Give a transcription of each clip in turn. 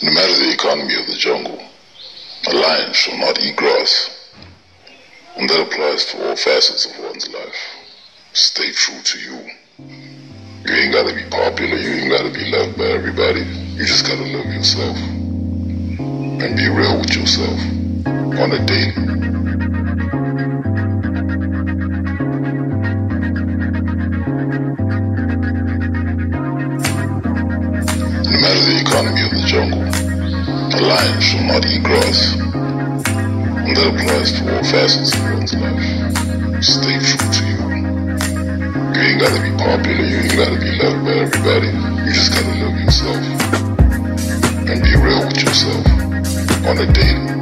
No matter the economy of the jungle, a lion shall not eat grass. And that applies to all facets of one's life. Stay true to you. You ain't gotta be popular, you ain't gotta be loved by everybody. You just gotta love yourself. And be real with yourself on a daily. Lion shall not eat grass. And that applies to all facets of one's life. Stay true to you. You ain't gotta be popular, you ain't gotta be loved by everybody. You just gotta love yourself. And be real with yourself on a daily.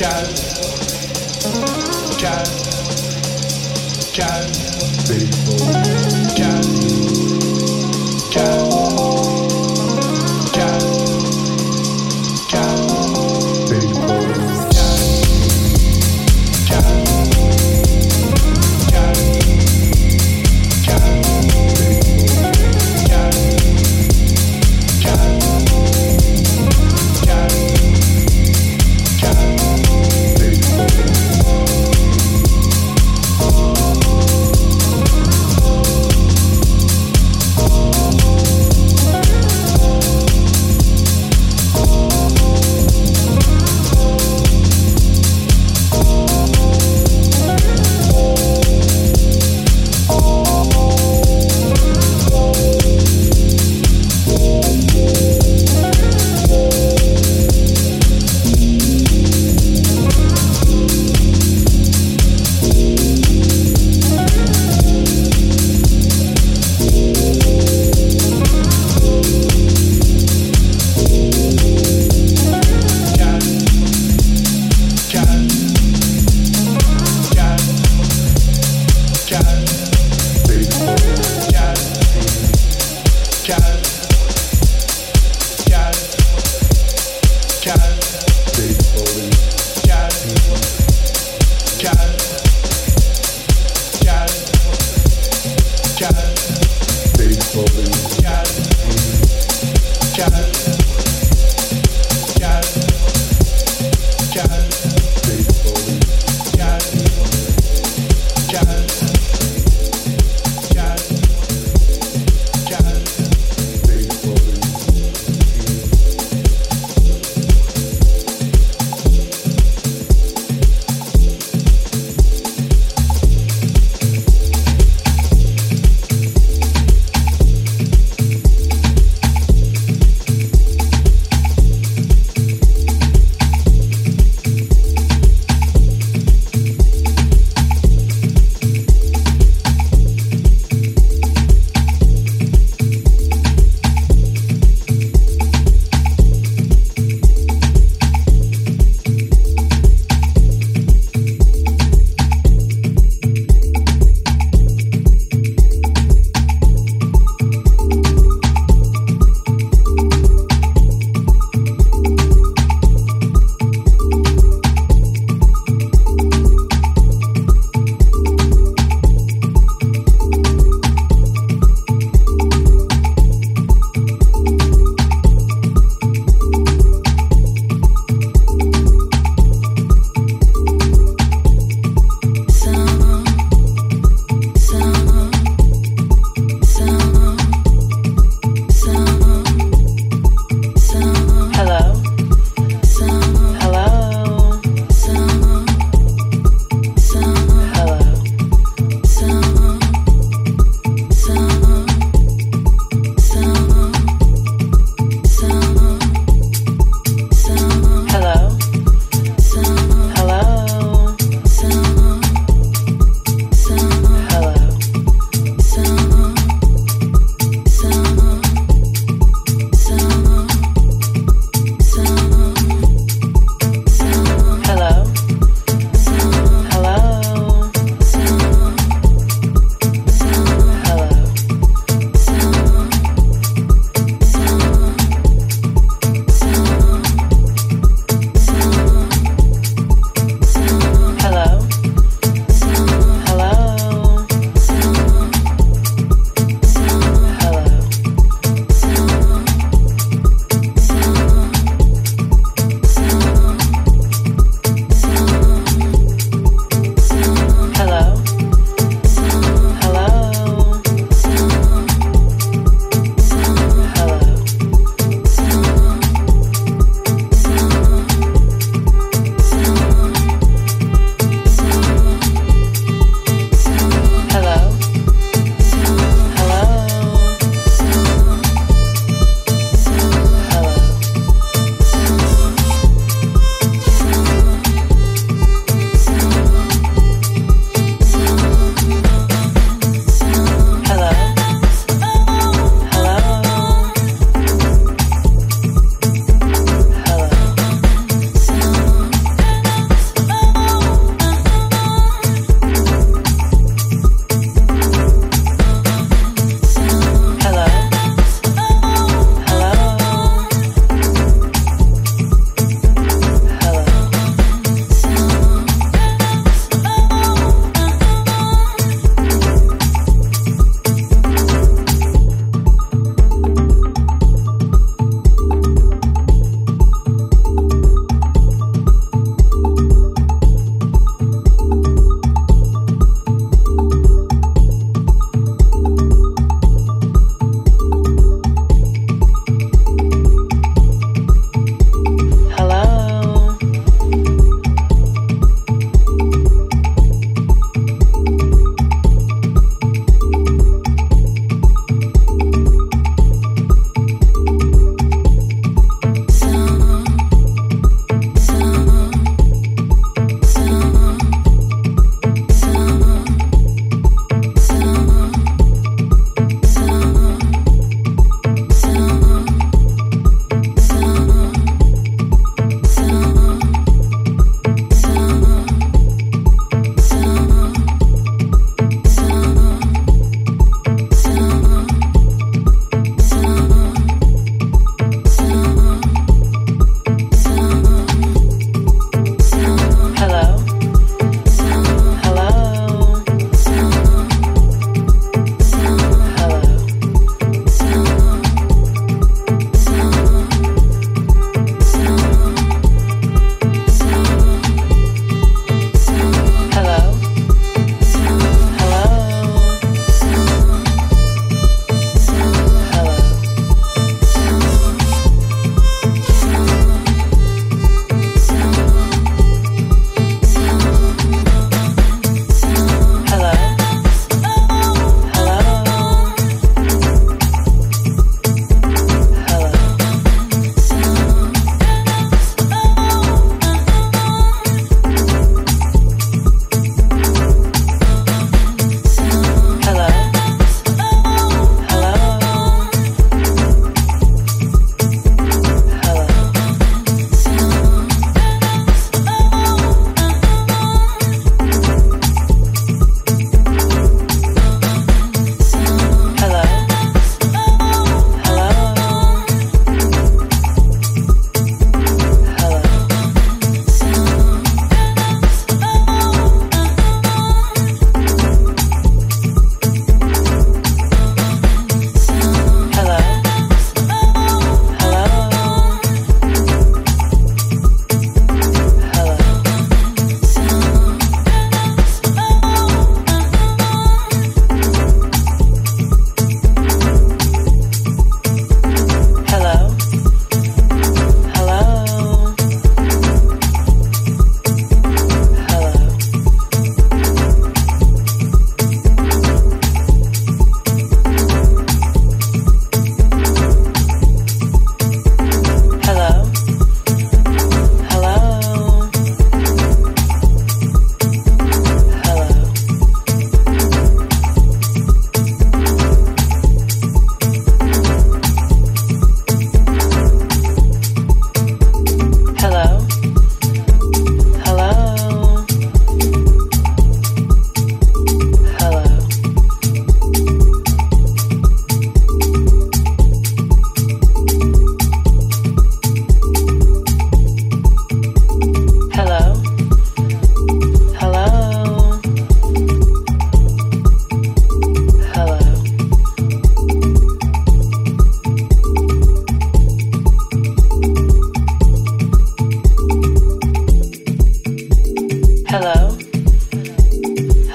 jazz, jazz, jazz, people.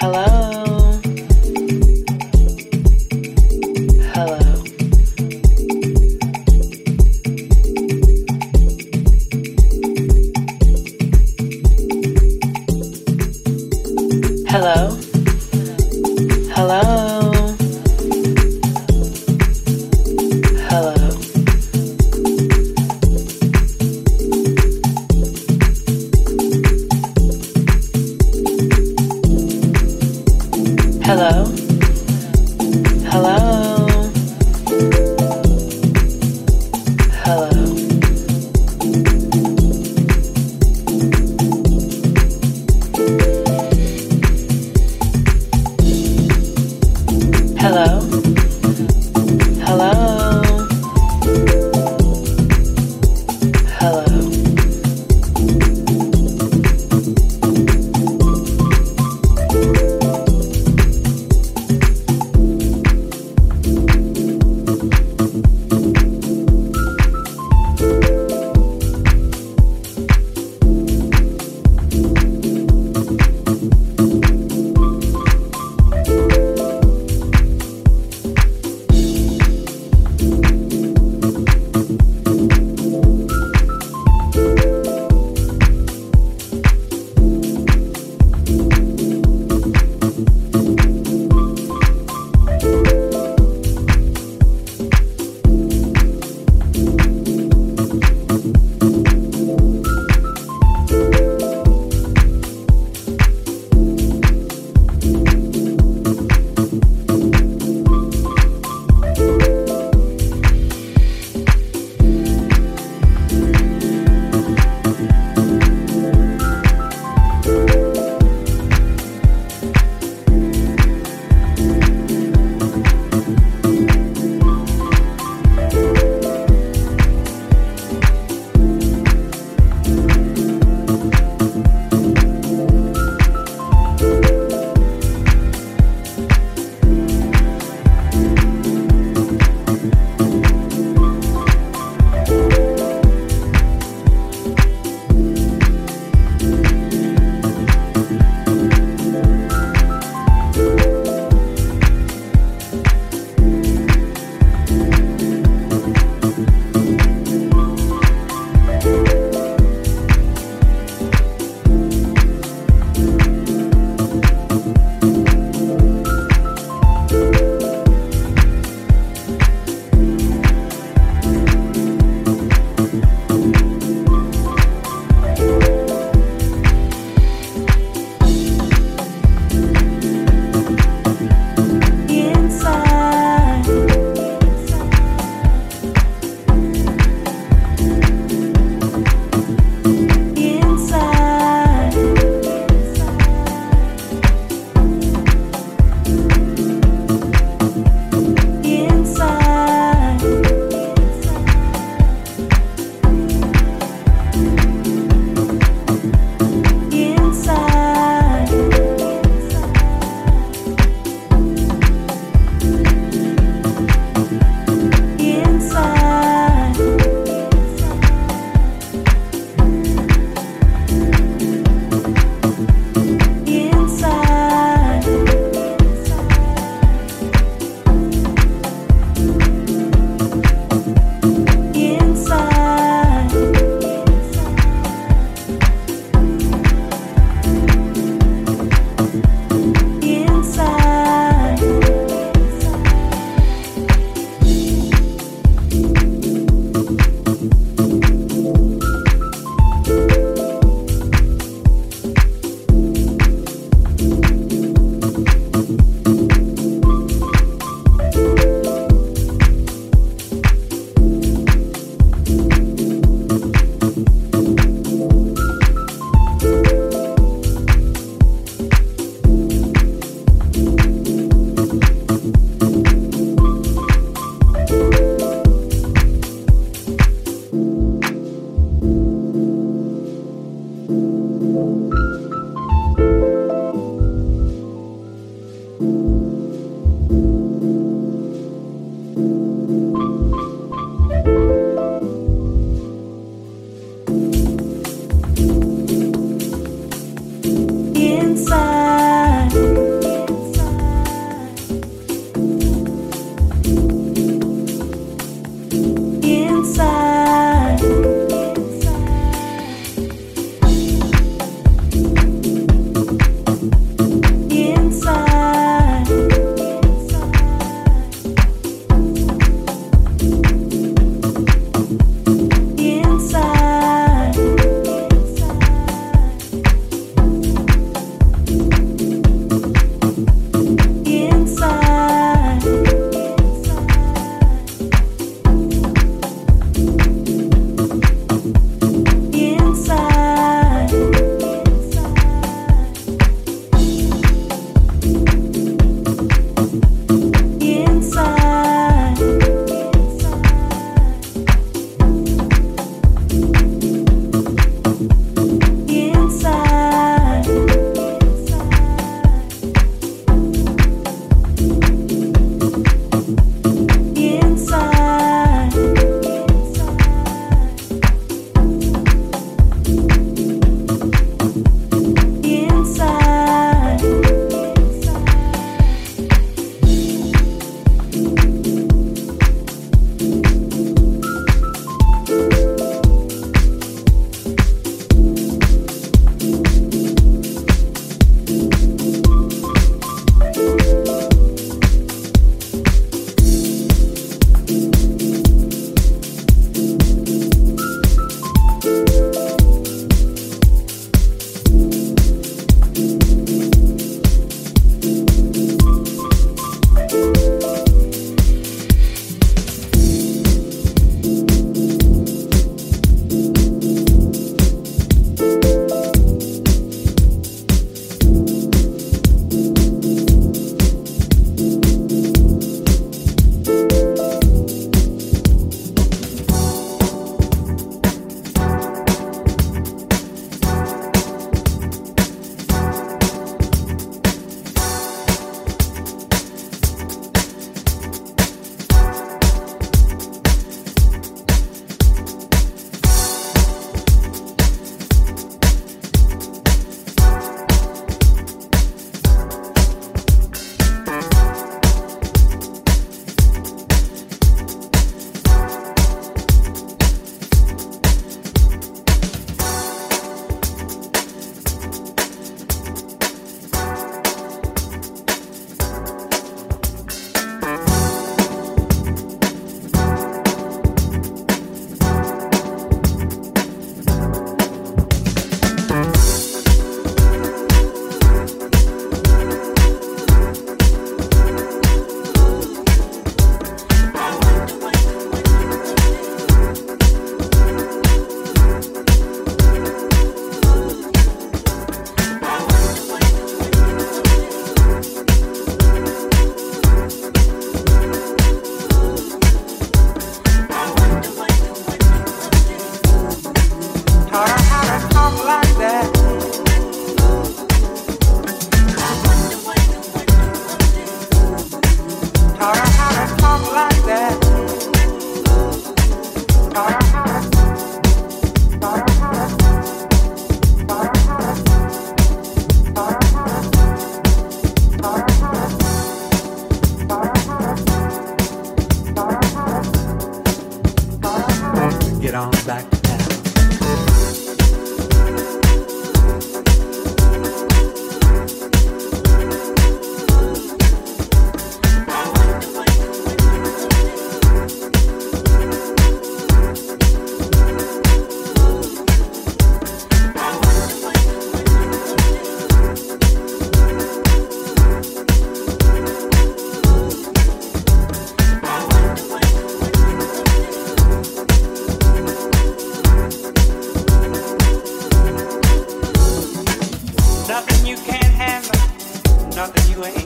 Hello.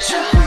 Culture.